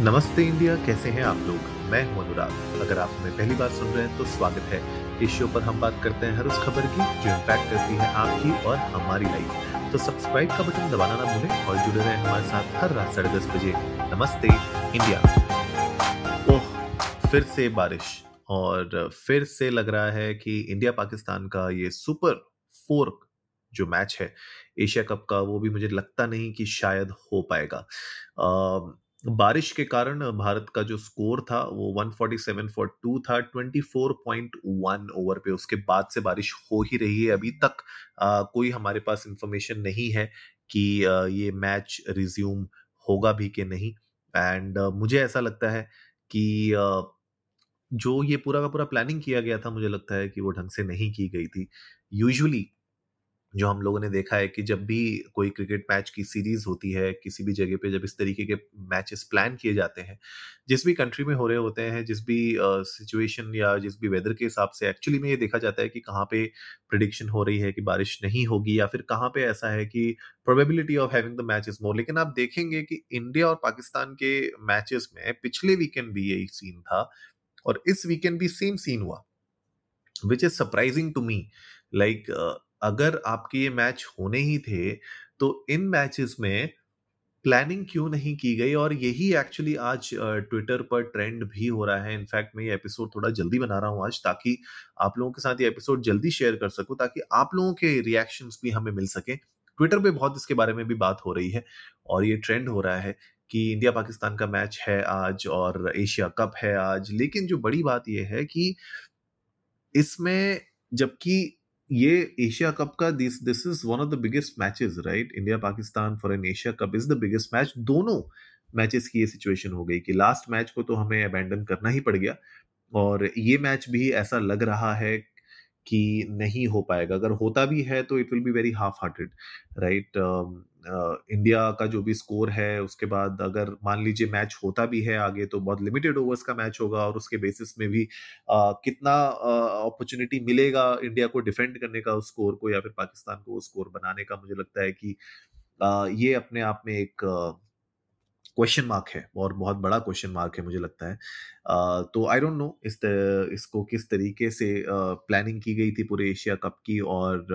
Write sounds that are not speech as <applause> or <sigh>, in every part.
नमस्ते इंडिया, कैसे हैं आप लोग? मैं हूँ अनुराग। अगर आप हमें पहली बार सुन रहे हैं तो स्वागत है। इस शो पर हम बात करते हैं हर उस खबर की, जो इम्पैक्ट करती है आपकी और हमारी लाइफ तो सब्सक्राइब का बटन दबाना ना भूलें और जुड़े रहें हमारे साथ हर रात साढ़े दस बजे। नमस्ते इंडिया। ओह, फिर से बारिश। और फिर से लग रहा है कि इंडिया पाकिस्तान का ये सुपर फोर जो मैच है, एशिया कप का, वो भी मुझे लगता नहीं कि शायद हो पाएगा। बारिश के कारण भारत का जो स्कोर था वो 147 फॉर टू था 24.1 ओवर पे। उसके बाद से बारिश हो ही रही है। अभी तक आ, कोई हमारे पास इंफॉर्मेशन नहीं है कि आ, ये मैच रिज्यूम होगा भी कि नहीं। एंड मुझे ऐसा लगता है कि आ, जो ये पूरा का पूरा प्लानिंग किया गया था मुझे लगता है कि वो ढंग से नहीं की गई थी। यूजुअली जो हम लोगों ने देखा है कि जब भी कोई क्रिकेट मैच की सीरीज़ होती है किसी भी जगह पे जब इस तरीके के मैचेस प्लान किए जाते हैं जिस भी कंट्री में हो रहे होते हैं जिस भी सिचुएशन uh, या जिस भी वेदर के हिसाब से एक्चुअली में ये देखा जाता है कि कहाँ पे प्रिडिक्शन हो रही है कि बारिश नहीं होगी या फिर कहाँ पे ऐसा है कि probability of having the match is more लेकिन आप देखेंगे कि इंडिया और पाकिस्तान के मैचेस में पिछले वीकेंड भी यही सीन था और इस वीकेंड भी सेम सीन हुआ which is surprising to me like अगर आपके ये मैच होने ही थे तो इन मैचेस में प्लानिंग क्यों नहीं की गई? और यही एक्चुअली आज ट्विटर पर ट्रेंड भी हो रहा है। इनफैक्ट मैं ये एपिसोड थोड़ा जल्दी बना रहा हूँ आज, ताकि आप लोगों के साथ ये एपिसोड जल्दी शेयर कर सकूँ, ताकि आप लोगों के रिएक्शंस भी हमें मिल सके। ट्विटर पे बहुत इसके बारे में भी बात हो रही है, और ये ट्रेंड हो रहा है कि इंडिया पाकिस्तान का मैच है आज, और एशिया कप है आज। लेकिन जो बड़ी बात यह है कि इसमें जबकि ये एशिया कप का this this is one of the biggest matches right India Pakistan for an Asia cup is the biggest match दोनों मैचेस की ये सिचुएशन हो गई कि लास्ट मैच को तो हमें अबेंडन करना ही पड़ गया। और ये मैच भी ऐसा लग रहा है कि नहीं हो पाएगा। अगर होता भी है तो it will be very half hearted right India का जो भी स्कोर है उसके बाद अगर मान लीजिए मैच होता भी है आगे तो बहुत लिमिटेड ओवर्स का मैच होगा और उसके बेसिस में भी uh, कितना अपॉर्चुनिटी मिलेगा इंडिया को डिफेंड करने का उस स्कोर को या फिर पाकिस्तान को उस स्कोर बनाने का? मुझे लगता है कि uh, ये अपने आप में एक क्वेश्चन मार्क है और बहुत बड़ा क्वेश्चन मार्क है मुझे लगता है। uh, तो आई डोंट नो इस इसको किस तरीके से प्लानिंग की गई थी पूरे एशिया कप की और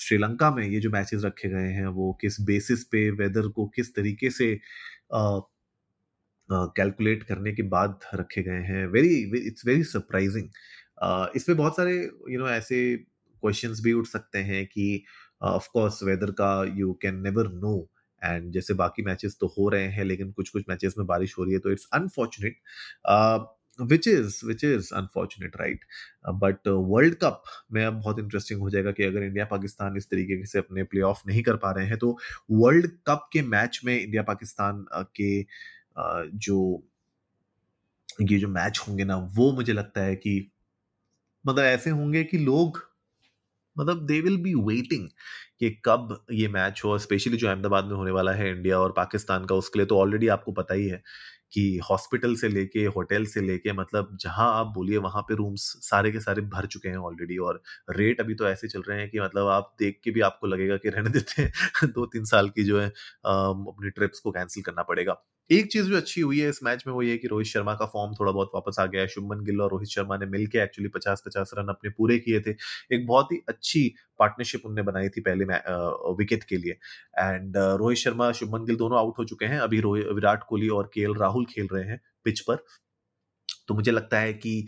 श्रीलंका में ये जो मैचेस रखे गए हैं वो किस बेसिस पे वेदर को किस तरीके से कैलकुलेट करने के बाद रखे गए हैं वेरी इट्स वेरी सरप्राइजिंग इसमें बहुत सारे यू you नो know, ऐसे क्वेश्चंस भी उठ सकते हैं कि ऑफ़ कोर्स वेदर का you can never know and जैसे बाकी मैचेस तो हो रहे हैं लेकिन कुछ कुछ मैचेस में बारिश हो रही है तो it's unfortunate which is which is unfortunate right but world cup में अब बहुत इंटरेस्टिंग हो जाएगा कि अगर इंडिया पाकिस्तान इस तरीके से अपने प्ले ऑफ़ नहीं कर पा रहे हैं तो वर्ल्ड कप के मैच में इंडिया पाकिस्तान के जो, ये जो मैच होंगे ना, वो मुझे लगता है कि मतलब ऐसे होंगे कि लोग मतलब दे विल बी वेटिंग कि कब ये मैच हो स्पेशली जो अहमदाबाद में होने वाला है इंडिया और पाकिस्तान का, उसके लिए तो ऑलरेडी आपको पता ही है कि हॉस्पिटल से लेके, होटल से लेके मतलब जहाँ आप बोलिए वहाँ पे रूम्स सारे के सारे भर चुके हैं ऑलरेडी और रेट अभी तो ऐसे चल रहे हैं कि मतलब आप देख के भी आपको लगेगा कि रहने देते हैं। <laughs> दो तीन साल की जो है अपनी ट्रिप्स को कैंसिल करना पड़ेगा। एक चीज़ जो अच्छी हुई है इस मैच में वो ये कि रोहित शर्मा का फॉर्म थोड़ा बहुत वापस आ गया है। शुभमन गिल और रोहित शर्मा ने मिलकर एक्चुअली पचास पचास रन अपने पूरे किए थे। एक बहुत ही अच्छी पार्टनरशिप उनने बनाई थी पहले विकेट के लिए। एंड रोहित शर्मा, शुभमन गिल दोनों आउट हो चुके हैं। अभी विराट कोहली और के राहुल खेल रहे हैं पिच पर। तो मुझे लगता है कि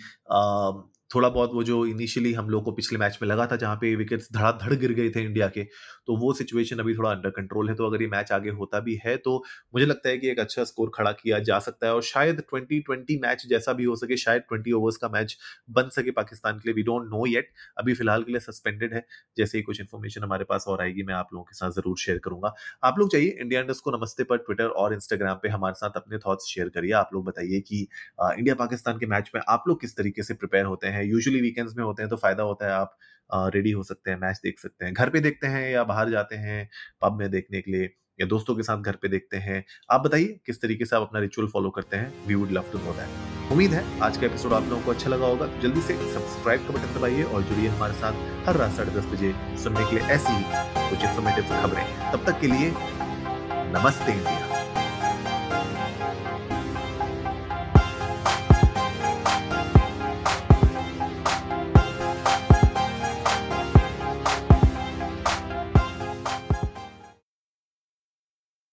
थोड़ा बहुत वो जो इनिशियली हम लोग को पिछले मैच में लगा था जहाँ पे विकेट्स धड़ाधड़ गिर गए थे इंडिया के तो वो सिचुएशन अभी थोड़ा अंडर कंट्रोल है। तो अगर ये मैच आगे होता भी है तो मुझे लगता है कि एक अच्छा स्कोर खड़ा किया जा सकता है और शायद ट्वेंटी ट्वेंटी मैच जैसा भी हो सके, शायद ट्वेंटी ओवर्स का मैच बन सके पाकिस्तान के लिए वी डोंट नो येट अभी फ़िलहाल के लिए सस्पेंडेड है, जैसे ही कुछ इन्फॉर्मेशन हमारे पास और आएगी, मैं आप लोगों के साथ ज़रूर शेयर करूँगा। आप लोग चाहिए इंडिया इंडस्ट को नमस्ते पर ट्विटर और इंस्टाग्राम पे हमारे साथ अपने थॉट्स शेयर करिए। आप लोग बताइए कि इंडिया पाकिस्तान के मैच में आप लोग किस तरीके से प्रिपेयर होते हैं। यूजुअली वीकेंड्स में होते हैं तो फ़ायदा होता है आप रेडी हो सकते हैं मैच देख सकते हैं। घर पे देखते हैं या बाहर जाते हैं पब में देखने के लिए या दोस्तों के साथ घर पे देखते हैं। आप बताइए किस तरीके से आप अपना रिचुअल फॉलो करते हैं? We would love to know that उम्मीद है आज का एपिसोड आप लोगों को अच्छा लगा होगा। तो जल्दी से सब्सक्राइब का बटन दबाइए और जुड़िए हमारे साथ हर रात साढ़े दस बजे सुनने के लिए ऐसी कुछ इन्फॉर्मेटिव खबरें। तब तक के लिए नमस्ते इंडिया।